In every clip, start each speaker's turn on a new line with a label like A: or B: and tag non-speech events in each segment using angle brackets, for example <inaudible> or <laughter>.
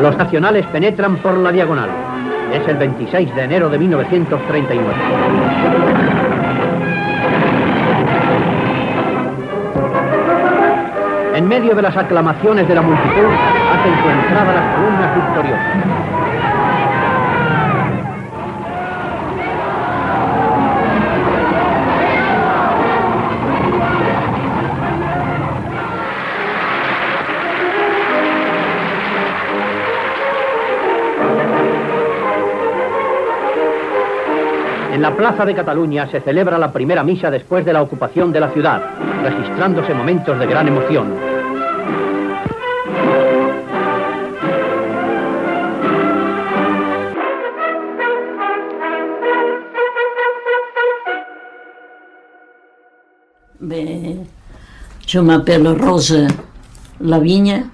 A: Los nacionales penetran por la diagonal. Es el 26 de enero de 1939. En medio de las aclamaciones de la multitud, hacen su entrada las columnas victoriosas. En la Plaza de Cataluña se celebra la primera misa después de la ocupación de la ciudad, registrándose momentos de gran emoción.
B: je m'appelle Rose Lavigne.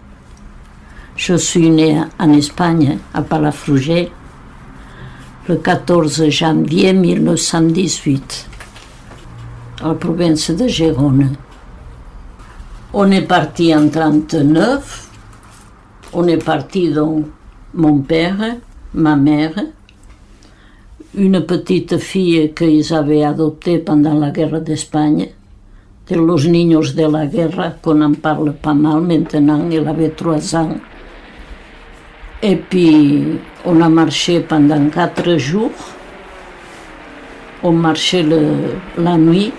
B: Je suis née en Espagne, à Palafrugell. Le 14 janvier 1918, à la province de Gérone. On est parti en 39. On est parti donc mon père, ma mère, une petite fille qu'ils avaient adoptée pendant la guerre d'Espagne, de los niños de la guerra, qu'on en parle pas mal maintenant, elle avait trois ans. Et puis, on a marché pendant quatre jours. On marchait le, la nuit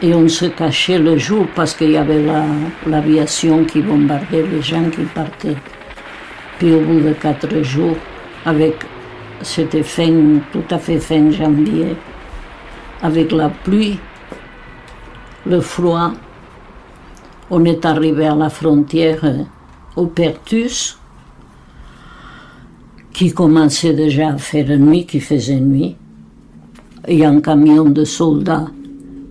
B: et on se cachait le jour parce qu'il y avait l'aviation qui bombardait les gens qui partaient. Puis au bout de quatre jours, avec, c'était fin, tout à fait fin janvier, avec la pluie, le froid, on est arrivé à la frontière au Pertus qui commençait déjà à faire nuit, qui faisait nuit. Il y a un camion de soldats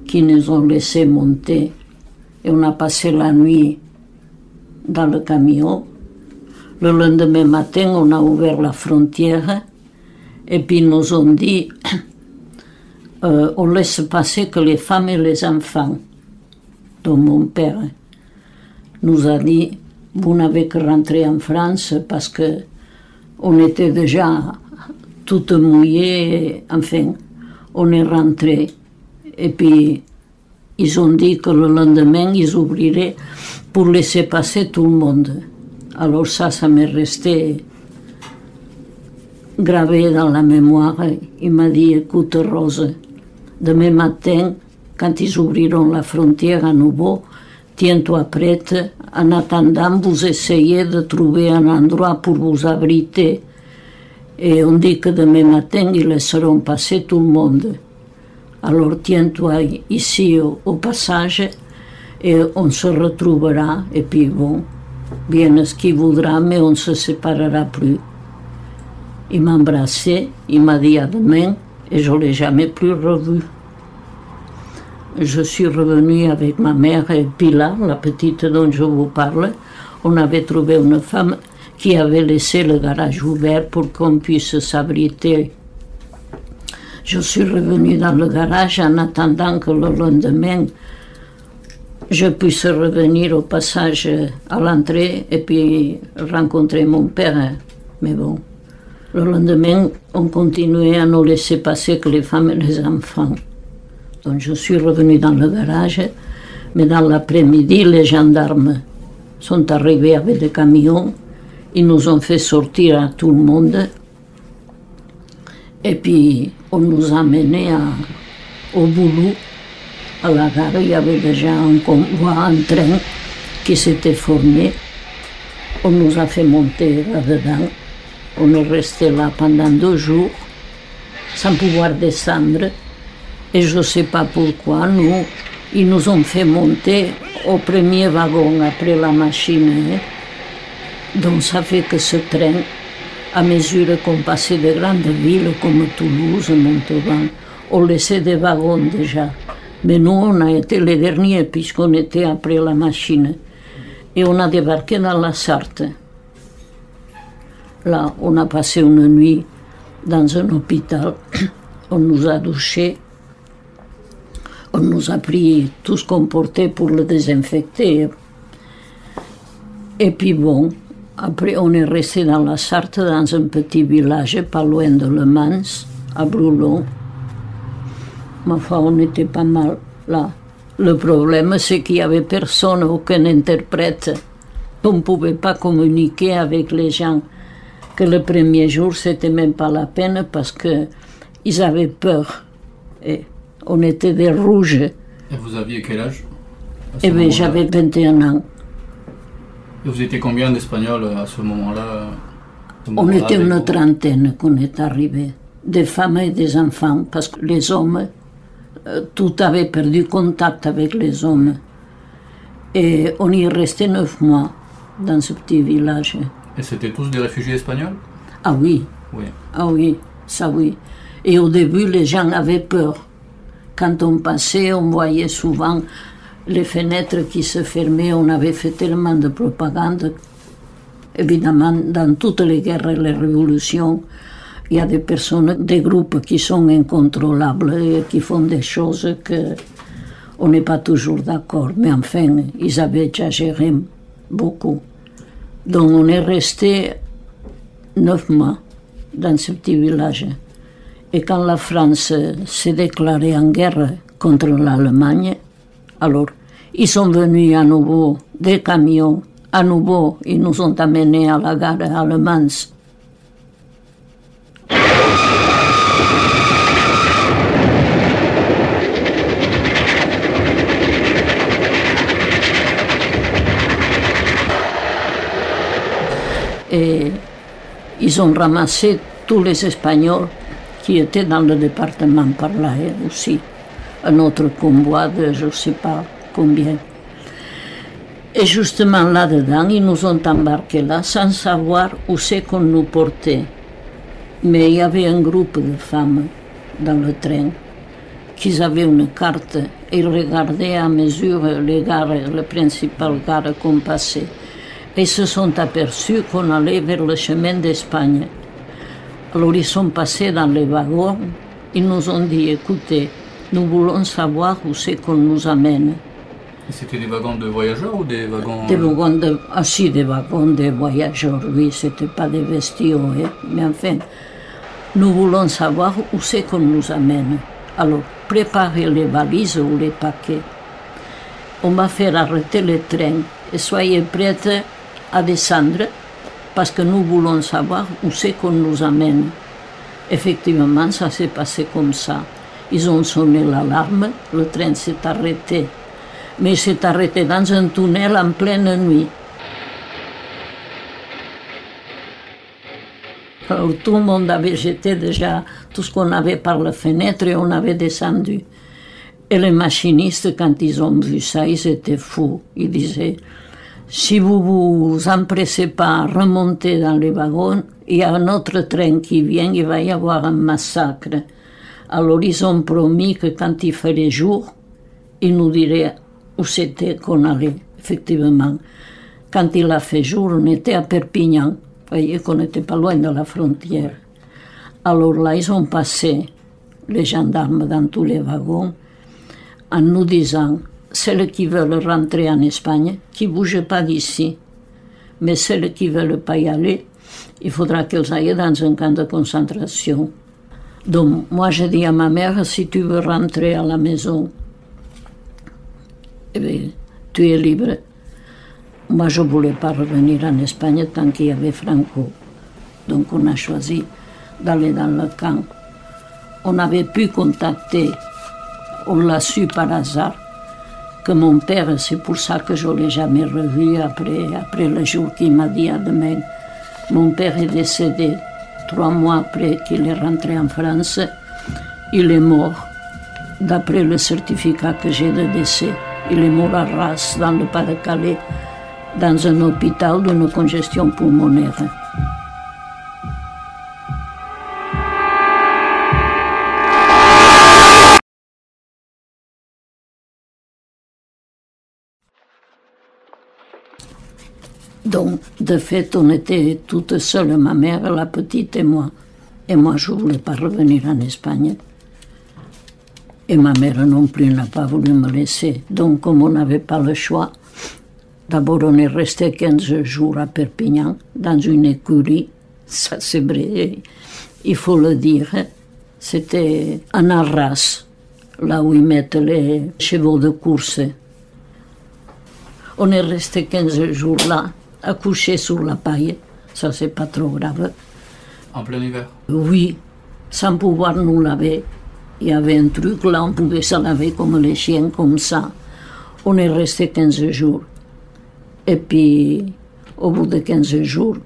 B: qui nous ont laissé monter et on a passé la nuit dans le camion. Le lendemain matin, on a ouvert la frontière et puis ils nous ont dit <coughs> euh, on laisse passer que les femmes et les enfants. Donc mon père nous a dit vous n'avez que rentrer en France parce que on était déjà toutes mouillées, enfin, on est rentré. Et puis, ils ont dit que le lendemain, ils ouvriraient pour laisser passer tout le monde. Alors ça, ça m'est resté gravé dans la mémoire. Il m'a dit, écoute Rose, demain matin, quand ils ouvriront la frontière à nouveau, tiens-toi prête. En attendant, vous essayez de trouver un endroit pour vous abriter. Et on dit que demain matin, ils laisseront passer tout le monde. Alors tiens-toi ici au, au, passage et on se retrouvera. Et puis bon, bien ce qu'il voudra, mais on ne se séparera plus. Il m'a embrassé, il m'a dit à demain et je ne jamais plus revu je suis revenue avec ma mère et Pilar, la petite dont je vous parle. On avait trouvé une femme qui avait laissé le garage ouvert pour qu'on puisse s'abriter. Je suis revenue dans le garage en attendant que le lendemain, je puisse revenir au passage à l'entrée et puis rencontrer mon père. Mais bon, le lendemain, on continuait à nous laisser passer que les femmes et les enfants. Donc je suis revenu dans le garage, mais dans l'après-midi, les gendarmes sont arrivés avec des camions. Ils nous ont fait sortir à tout le monde. Et puis, on nous a menés au boulot. À la gare, il y avait déjà un convoi, un train qui s'était formé. On nous a fait monter là-dedans. On est resté là pendant deux jours, sans pouvoir descendre. Et je ne sais pas pourquoi, nous, ils nous ont fait monter au premier wagon après la machine. Hein. Donc ça fait que ce train, à mesure qu'on passait de grandes villes comme Toulouse, Montauban, on laissait des wagons déjà. Mais nous, on a été les derniers puisqu'on était après la machine. Et on a débarqué dans la Sarthe. Là, on a passé une nuit dans un hôpital. <coughs> On nous a douchés on nous a pris tout ce qu'on pour le désinfecter. Et puis bon, Après, on est resté dans la Sarthe, dans un petit village pas loin de Le Mans, à Broulon. Ma foi, on était pas mal là. Le problème, c'est qu'il n'y avait personne, aucun interprète. On ne pouvait pas communiquer avec les gens. Que le premier jour, c'était même pas la peine parce qu'ils avaient peur. Et on était des rouges.
C: Et vous aviez quel âge
B: Eh bien, j'avais 21 ans.
C: Et vous étiez combien d'Espagnols à ce moment-là
B: On était une trentaine quand on est arrivé, des femmes et des enfants, parce que les hommes, euh, tout avait perdu contact avec les hommes. Et on y restait neuf mois dans ce petit village.
C: Et c'était tous des réfugiés espagnols?
B: Ah oui,
C: Oui.
B: ah oui, ça oui. Et au début, les gens avaient peur. Quand on passait, on voyait souvent les fenêtres qui se fermaient. On avait fait tellement de propagande. Évidemment, dans toutes les guerres et les révolutions, il y a des personnes, des groupes qui sont incontrôlables et qui font des choses que on n'est pas toujours d'accord. Mais enfin, ils avaient exagéré beaucoup. Donc on est resté neuf mois dans ce petit village. Et quand la France s'est déclarée en guerre contre l'Allemagne, alors ils sont venus à nouveau des camions, à nouveau ils nous ont amenés à la gare allemande. Et ils ont ramassé tous les Espagnols qui étaient dans le département par là aussi. Un autre convoi de je ne sais pas combien. Et justement là-dedans, ils nous ont embarqués là sans savoir où c'est qu'on nous portait. Mais il y avait un groupe de femmes dans le train qui avaient une carte et regardaient à mesure les gares, les principales gares qu'on passait. Et se sont aperçus qu'on allait vers le chemin d'Espagne. Alors ils sont passés dans les wagons, ils nous ont dit, écoutez, nous voulons savoir où c'est qu'on nous amène.
C: C'était des wagons de voyageurs ou des wagons...
B: Des wagons de, ah si, des wagons de voyageurs, oui, c'était pas des vestiaux, hein. mais enfin, nous voulons savoir où c'est qu'on nous amène. Alors, préparez les valises ou les paquets. On va faire arrêter le train et soyez prêtes à descendre parce que nous voulons savoir où c'est qu'on nous amène. Effectivement, ça s'est passé comme ça. Ils ont sonné l'alarme, le train s'est arrêté. Mais il s'est arrêté dans un tunnel en pleine nuit. Tout le monde avait jeté déjà tout ce qu'on avait par la fenêtre et on avait descendu. Et les machinistes, quand ils ont vu ça, ils étaient fous. Ils disaient, si vous vous empressez pas à remonter dans les wagons, il y a un autre train qui vient, il va y avoir un massacre. Alors ils ont promis que quand il ferait jour, ils nous diraient où c'était qu'on allait, effectivement. Quand il a fait jour, on était à Perpignan, vous voyez qu'on n'était pas loin de la frontière. Alors là, ils ont passé les gendarmes dans tous les wagons en nous disant celles qui veulent rentrer en Espagne, qui ne bougent pas d'ici. Mais celles qui ne veulent pas y aller, il faudra qu'elles aillent dans un camp de concentration. Donc, moi, j'ai dit à ma mère, si tu veux rentrer à la maison, eh tu es libre. Moi, je ne voulais pas revenir en Espagne tant qu'il y avait Franco. Donc, on a choisi d'aller dans le camp. On avait pu contacter, on l'a su par hasard, que mon père, c'est pour ça que je ne l'ai jamais revu après, après le jour qu'il m'a dit à demain. Mon père est décédé trois mois après qu'il est rentré en France. Il est mort, d'après le certificat que j'ai de décès. Il est mort à Arras, dans le Pas-de-Calais, dans un hôpital d'une congestion pulmonaire. Donc, de fait, on était toutes seules, ma mère, la petite et moi. Et moi, je ne voulais pas revenir en Espagne. Et ma mère non plus n'a pas voulu me laisser. Donc, comme on n'avait pas le choix, D'abord, on est resté 15 jours à Perpignan, dans une écurie. Ça, c'est vrai, il faut le dire. C'était en Arras, là où ils mettent les chevaux de course. On est resté 15 jours là, accouché sur la paille. Ça, c'est pas trop grave.
C: En plein hiver?
B: Oui, sans pouvoir nous laver. Il y avait un truc là, on pouvait se laver comme les chiens, comme ça. On est resté 15 jours. Et puis, au bout de 15 jours,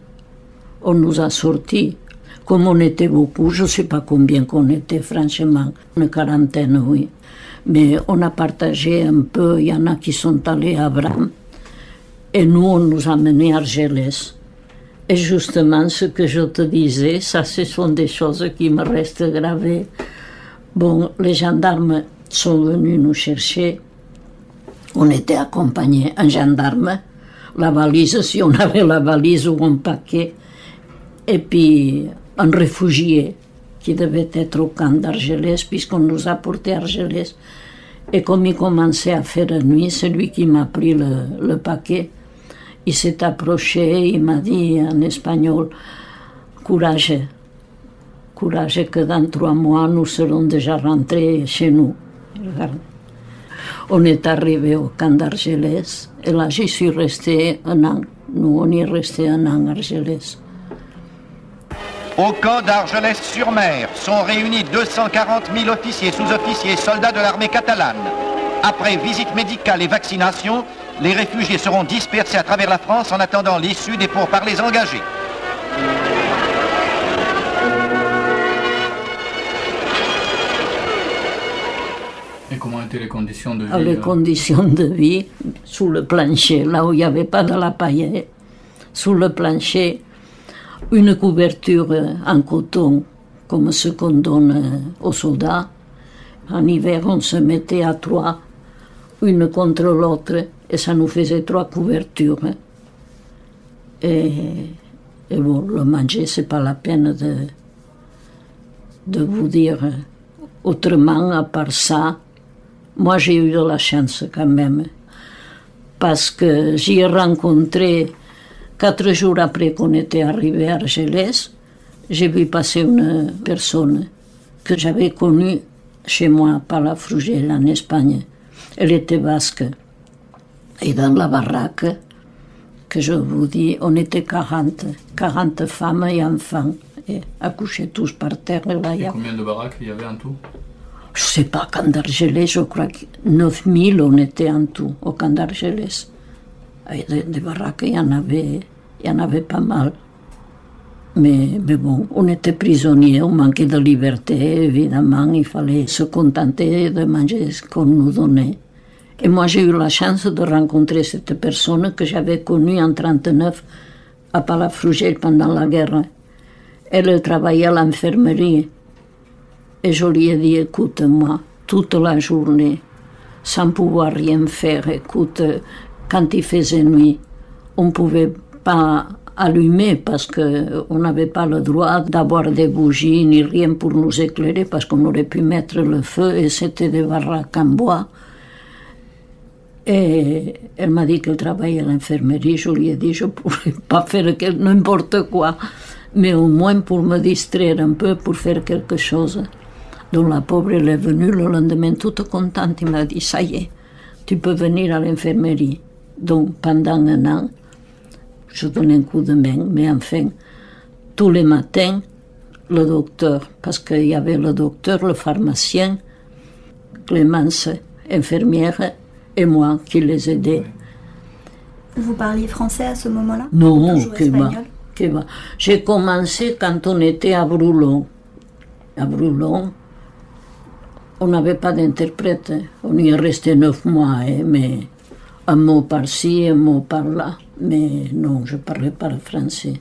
B: on nous a sortis. Comme on était beaucoup, je ne sais pas combien qu'on était, franchement, une quarantaine, oui. Mais on a partagé un peu, il y en a qui sont allés à Bram. Et nous, on nous a menés à Argelès. Et justement, ce que je te disais, ça, ce sont des choses qui me restent gravées. Bon, les gendarmes sont venus nous chercher. On était accompagnés, un gendarme, la valise, si on avait la valise ou un paquet, et puis un réfugié qui devait être au camp d'Argelès, puisqu'on nous a porté à Argelès. Et comme il commençait à faire nuit, celui qui m'a pris le, le paquet, il s'est approché, il m'a dit en espagnol, courage, courage que dans trois mois nous serons déjà rentrés chez nous. On est arrivé au camp d'Argelès et là j'y suis resté un an. Nous, on y est resté un an à Argelès.
D: Au camp d'Argelès-sur-Mer sont réunis 240 000 officiers, sous-officiers, soldats de l'armée catalane. Après visite médicale et vaccination, les réfugiés seront dispersés à travers la France en attendant l'issue des pourparlers engagés.
C: Et comment étaient les conditions de vie
B: Ah, Les
C: euh,
B: conditions de vie sous le plancher, là où il n'y avait pas de la paille, sous le plancher, une couverture en coton comme ce qu'on donne aux soldats. En hiver, on se mettait à trois, une contre l'autre, et ça nous faisait trois couvertures. Et, et bon, le manger, c'est pas la peine de, de vous dire autrement, à part ça. Moi, j'ai eu de la chance quand même, parce que j'y ai rencontré quatre jours après qu'on était arrivé à Argelès, j'ai vu passer une personne que j'avais connue chez moi à Palafrugell, en Espagne. Elle était basque. Et dans la baraque, que je vous dis, on était 40, 40 femmes et enfants, et accouchés tous par terre. Là,
C: Et
B: a-
C: combien de baraques il y avait en tout
B: je sais pas, camp d'Argelès, je crois que 9000 on était en tout au camp d'Argelès. Et des des baraques, il y en avait, il y en avait pas mal. Mais, mais bon, on était prisonniers, on manquait de liberté, évidemment, il fallait se contenter de manger ce qu'on nous donnait. Et moi, j'ai eu la chance de rencontrer cette personne que j'avais connue en 1939 à Palafrugell pendant la guerre. Elle travaillait à l'infirmerie. Et je lui ai dit, écoute, moi, toute la journée, sans pouvoir rien faire, écoute, quand il faisait nuit, on ne pouvait pas allumer parce qu'on n'avait pas le droit d'avoir des bougies ni rien pour nous éclairer parce qu'on aurait pu mettre le feu et c'était des baraques en bois. Et elle m'a dit qu'elle travaillait à l'infirmerie. Je lui ai dit je ne pourrais pas faire n'importe quoi, mais au moins pour me <laughs> distraire un peu, pour faire quelque chose. Donc la pauvre, elle est venue le lendemain toute contente. Il m'a dit ça y est, tu peux venir à l'infirmerie. Donc pendant un an, je donnais un coup de main, mais enfin, tous les matins, le docteur, parce qu'il y avait le docteur, le pharmacien, Clémence, infirmière, et moi qui les aidais.
E: Vous parliez français à ce moment-là?
B: Non, va. J'ai commencé quand on était à Broulon. À Broulon, on n'avait pas d'interprète. On y est resté neuf mois, hein, mais un mot par-ci, un mot par-là. Mais non, je ne parlais pas le français.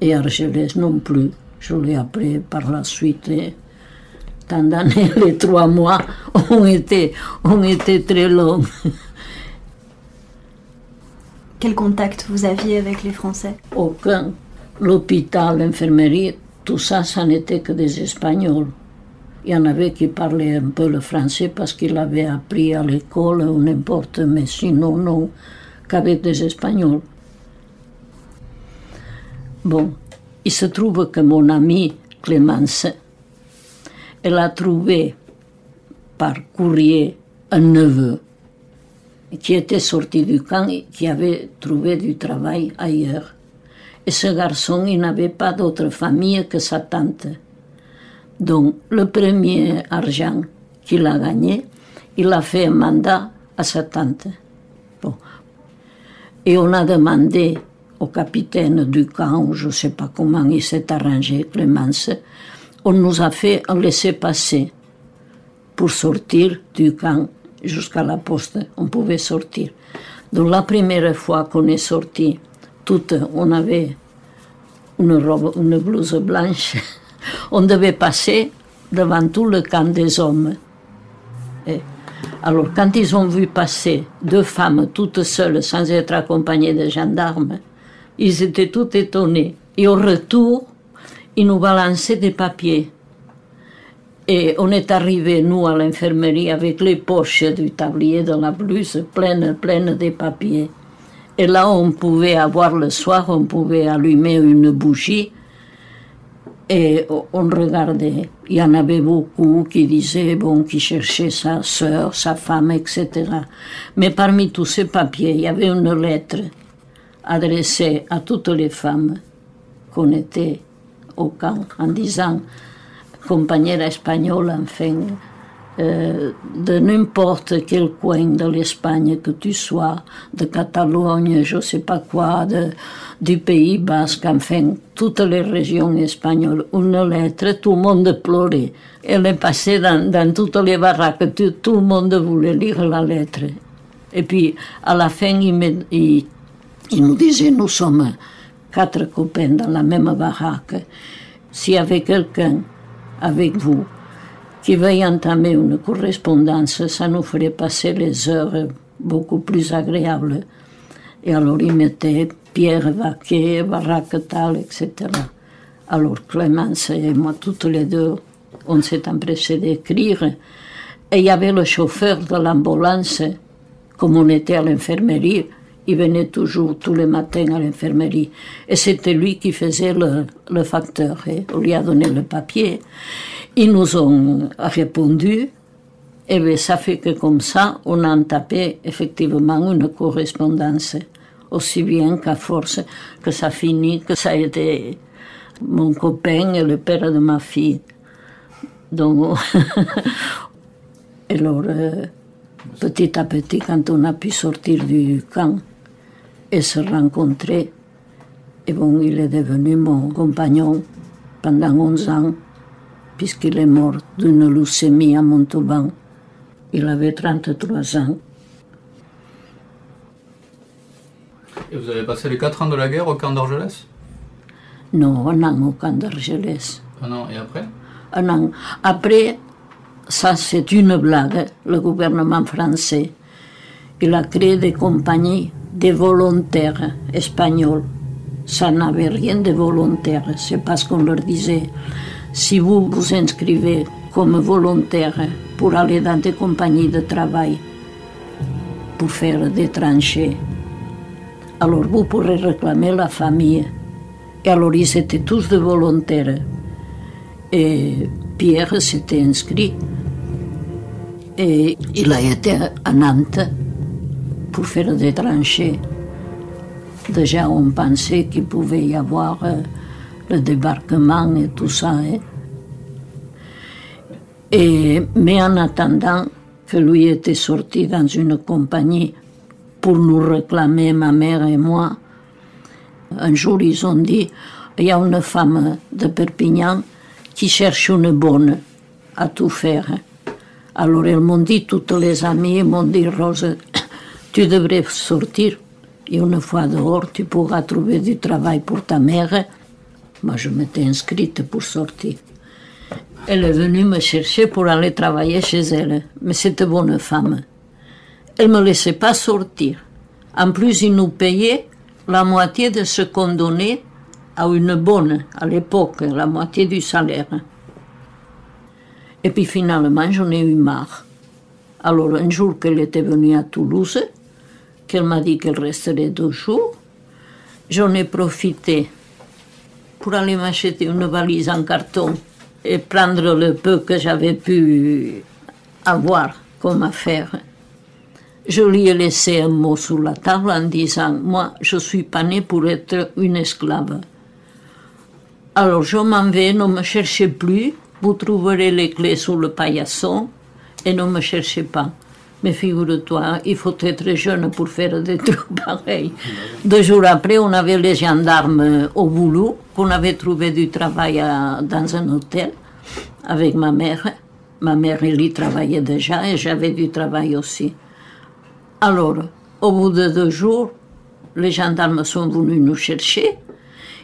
B: Et Argelès non plus. Je l'ai appris par la suite. hein. Tant d'années, <laughs> les trois mois ont été, ont été très longs.
E: Quel contact vous aviez avec les Français?
B: Aucun. L'hôpital, l'infirmerie, tout ça, ça n'était que des Espagnols. Il y en avait qui parlaient un peu le français parce qu'ils l'avaient appris à l'école ou n'importe, mais sinon, non. qu'avec des Espagnols. Bon, il se trouve que mon amie Clémence, elle a trouvé par courrier un neveu qui était sorti du camp et qui avait trouvé du travail ailleurs. Et ce garçon, il n'avait pas d'autre famille que sa tante. Donc, le premier argent qu'il a gagné, il a fait un mandat à sa tante. Et on a demandé au capitaine du camp, je ne sais pas comment il s'est arrangé, Clémence, on nous a fait un laisser-passer pour sortir du camp jusqu'à la poste. On pouvait sortir. Donc la première fois qu'on est sorti, toutes, on avait une robe, une blouse blanche. <laughs> on devait passer devant tout le camp des hommes. Et alors, quand ils ont vu passer deux femmes toutes seules, sans être accompagnées de gendarmes, ils étaient tout étonnés. Et au retour, ils nous balançaient des papiers. Et on est arrivé, nous, à l'infirmerie avec les poches du tablier de la blouse pleines, pleines de papiers. Et là, on pouvait avoir le soir, on pouvait allumer une bougie et on regardait. Il y en avait beaucoup qui disaient, bon, qui cherchaient sa sœur, sa femme, etc. Mais parmi tous ces papiers, il y avait une lettre adressée à toutes les femmes qu'on était au camp en disant, compagnera espagnole, enfin, euh, de n'importe quel coin de l'Espagne que tu sois, de Catalogne, je ne sais pas quoi, de, du Pays Basque, enfin, toutes les régions espagnoles, une lettre, tout le monde pleurait. Elle est passée dans, toutes les baraques, tout, le monde voulait lire la lettre. Et puis, à la fin, il, il, il nous disait, nous sommes quatre copains dans la même baraque. S'il y avait quelqu'un avec vous qui veuille entamer une correspondance, ça nous ferait passer les heures beaucoup plus agréables. Et alors il mettait Pierre Vaquet, Baraque Tal, etc. Alors Clémence et moi, toutes les deux, on s'est empressés d'écrire. Et il y avait le chauffeur de l'ambulance, comme on était à l'infirmerie, il venait toujours tous les matins à l'infirmerie. Et c'était lui qui faisait le, facteur. Et on lui a donné le papier. Ils nous ont répondu. Et bien, ça fait que comme ça, on a tapé effectivement une correspondance. Aussi bien qu'à force que ça finit, que ça a été mon copain et le père de ma fille. Donc, <laughs> alors, euh, petit à petit, quand on a pu sortir du camp, et se rencontrer. Et bon, il est devenu mon compagnon pendant 11 ans, puisqu'il est mort d'une leucémie à Montauban. Il avait 33 ans.
C: Et vous avez passé les 4 ans de la guerre au camp d'Argelès?
B: Non, un an au camp d'Argelès.
C: Un an, et après?
B: Un an. Après, ça c'est une blague, le gouvernement français. Il a créé des compagnies de volontaires espagnols. Ça n'avait rien de volontaire. C'est parce qu'on leur disait, si vous vous inscrivez comme volontaire pour aller dans des compagnies de travail, pour faire des tranchées, alors vous pourrez réclamer la famille. Et alors ils étaient tous de volontaires. Et Pierre s'était inscrit. Et il a été à Nantes pour faire des tranchées. Déjà, on pensait qu'il pouvait y avoir euh, le débarquement et tout ça. Hein. Et, mais en attendant que lui était sorti dans une compagnie pour nous réclamer, ma mère et moi, un jour ils ont dit, il y a une femme de Perpignan qui cherche une bonne à tout faire. Alors ils m'ont dit, toutes les amies m'ont dit, Rose, tu devrais sortir et une fois dehors, tu pourras trouver du travail pour ta mère. Moi, je m'étais inscrite pour sortir. Elle est venue me chercher pour aller travailler chez elle, mais c'était bonne femme. Elle ne me laissait pas sortir. En plus, ils nous payaient la moitié de ce qu'on donnait à une bonne à l'époque, la moitié du salaire. Et puis finalement, j'en ai eu marre. Alors un jour qu'elle était venue à Toulouse, qu'elle m'a dit qu'elle resterait deux jours. J'en ai profité pour aller m'acheter une valise en carton et prendre le peu que j'avais pu avoir comme affaire. Je lui ai laissé un mot sur la table en disant Moi, je suis pas née pour être une esclave. Alors je m'en vais, ne me cherchez plus, vous trouverez les clés sous le paillasson et ne me cherchez pas. Mais figure-toi, il faut être jeune pour faire des trucs pareils. Deux jours après, on avait les gendarmes au boulot, qu'on avait trouvé du travail dans un hôtel avec ma mère. Ma mère, elle y travaillait déjà et j'avais du travail aussi. Alors, au bout de deux jours, les gendarmes sont venus nous chercher.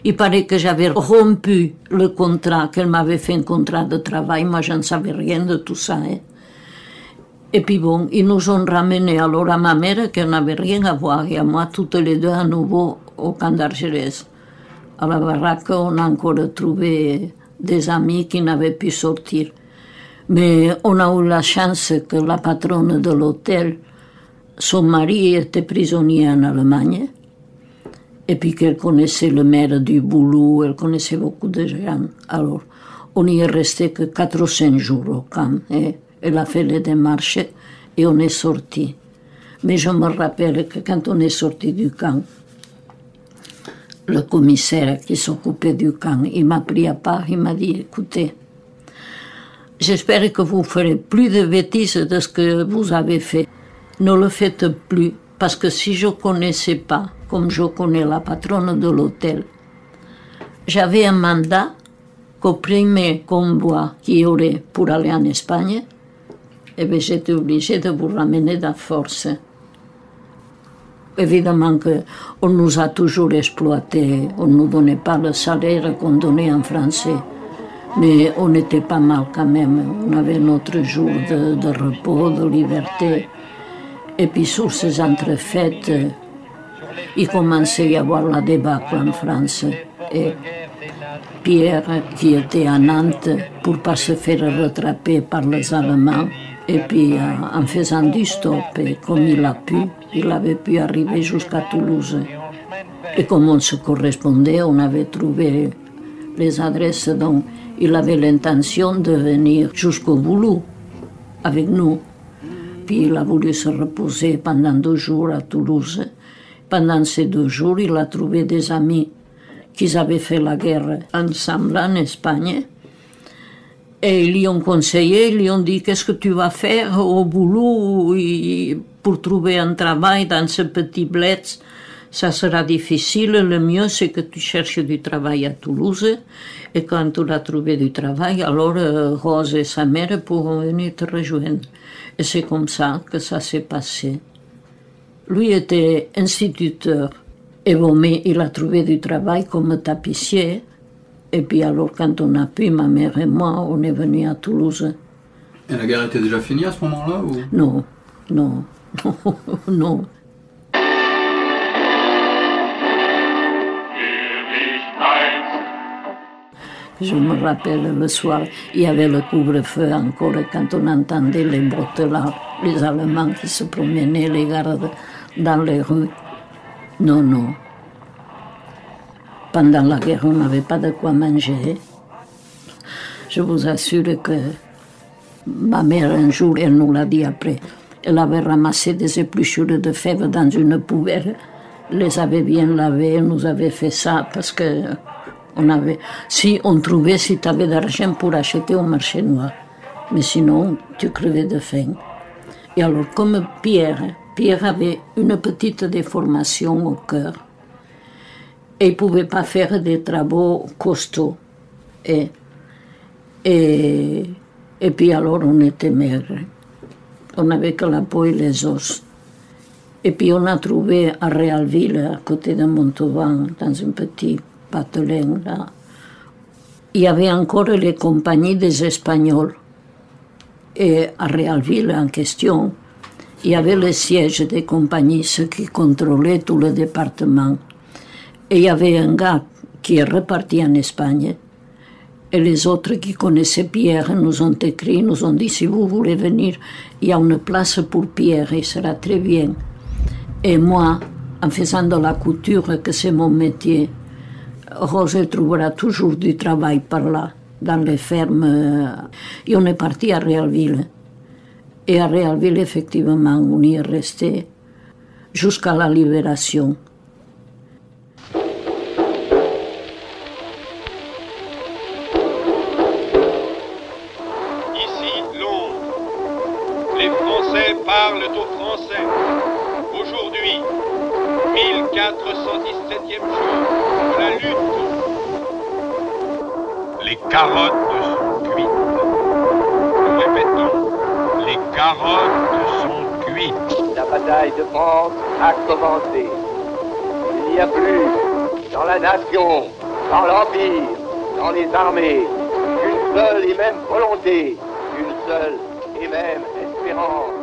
B: Il paraît que j'avais rompu le contrat, qu'elle m'avait fait un contrat de travail. Moi, je ne savais rien de tout ça. Hein. Et puis bon, ils nous ont ramenés alors à ma mère, qui n'avait rien à voir, et à moi, toutes les deux à nouveau au camp d'Argelès. À la baraque, on a encore trouvé des amis qui n'avaient pu sortir. Mais on a eu la chance que la patronne de l'hôtel son mari était prisonnier en Allemagne, et puis qu'elle connaissait le maire du boulot, elle connaissait beaucoup de gens. Alors, on n'y est resté que 4 ou 5 jours au camp. Et elle a fait les démarches et on est sorti. Mais je me rappelle que quand on est sorti du camp, le commissaire qui s'occupait du camp, il m'a pris à part, il m'a dit, écoutez, j'espère que vous ferez plus de bêtises de ce que vous avez fait ne le faites plus, parce que si je ne connaissais pas, comme je connais la patronne de l'hôtel, j'avais un mandat qu'au premier convoi qu'il y aurait pour aller en Espagne, et bien j'étais obligée de vous ramener de force. Évidemment qu'on nous a toujours exploité, on ne nous donnait pas le salaire qu'on donnait en français, mais on était pas mal quand même. On avait notre jour de, de repos, de liberté. Et puis sur ces entrefaites, il commençait à y avoir la débâcle en France. Et Pierre, qui était à Nantes, pour ne pas se faire rattraper par les Allemands, et puis en faisant du stop, et comme il a pu, il avait pu arriver jusqu'à Toulouse. Et comme on se correspondait, on avait trouvé les adresses, donc il avait l'intention de venir jusqu'au boulot avec nous. Puis il a voulu se reposer pendant deux jours à Toulouse. Pendant ces deux jours, il a trouvé des amis qui avaient fait la guerre ensemble en Espagne. Et ils lui ont conseillé, ils lui ont dit qu'est-ce que tu vas faire au boulot pour trouver un travail dans ce petit bled. Ça sera difficile, le mieux c'est que tu cherches du travail à Toulouse. Et quand tu as trouvé du travail, alors euh, Rose et sa mère pourront venir te rejoindre. Et c'est comme ça que ça s'est passé. Lui était instituteur. Et bon, mais il a trouvé du travail comme tapissier. Et puis alors, quand on a pu, ma mère et moi, on est venus à Toulouse.
C: Et la guerre était déjà finie à ce moment-là ou...
B: Non, non, non, <laughs> non. Je me rappelle le soir, il y avait le couvre-feu encore quand on entendait les là, les Allemands qui se promenaient, les gardes dans les rues. Non, non. Pendant la guerre, on n'avait pas de quoi manger. Je vous assure que ma mère, un jour, elle nous l'a dit après, elle avait ramassé des épluchures de fèves dans une poubelle, les avait bien lavées, elle nous avait fait ça parce que on avait, si on trouvait si tu avais d'argent pour acheter au marché noir. Mais sinon, tu crevais de faim. Et alors, comme Pierre, Pierre avait une petite déformation au cœur. Et il ne pouvait pas faire des travaux costauds. Et, puis alors, on était maigre. On n'avait que la peau et les os. Et puis on a trouvé à Réalville, à côté de Montauban, dans un petit patelin là. Il y avait encore les compagnies des Espagnols. Et à Realville, en question, il y avait le siège des compagnies, ceux qui contrôlaient tout le département. Et il y avait un gars qui est reparti en Espagne. Et les autres qui connaissaient Pierre nous ont écrit, nous ont dit si vous voulez venir, il y a une place pour Pierre, il sera très bien. Et moi, en faisant de la couture, que c'est mon métier, Roger trouvera toujours du travail par là, dans les fermes. Et on est parti à Réalville. Et à Réalville, effectivement, on y est resté jusqu'à la libération.
F: Dans l'empire, dans les armées, une seule et même volonté, une seule et même espérance.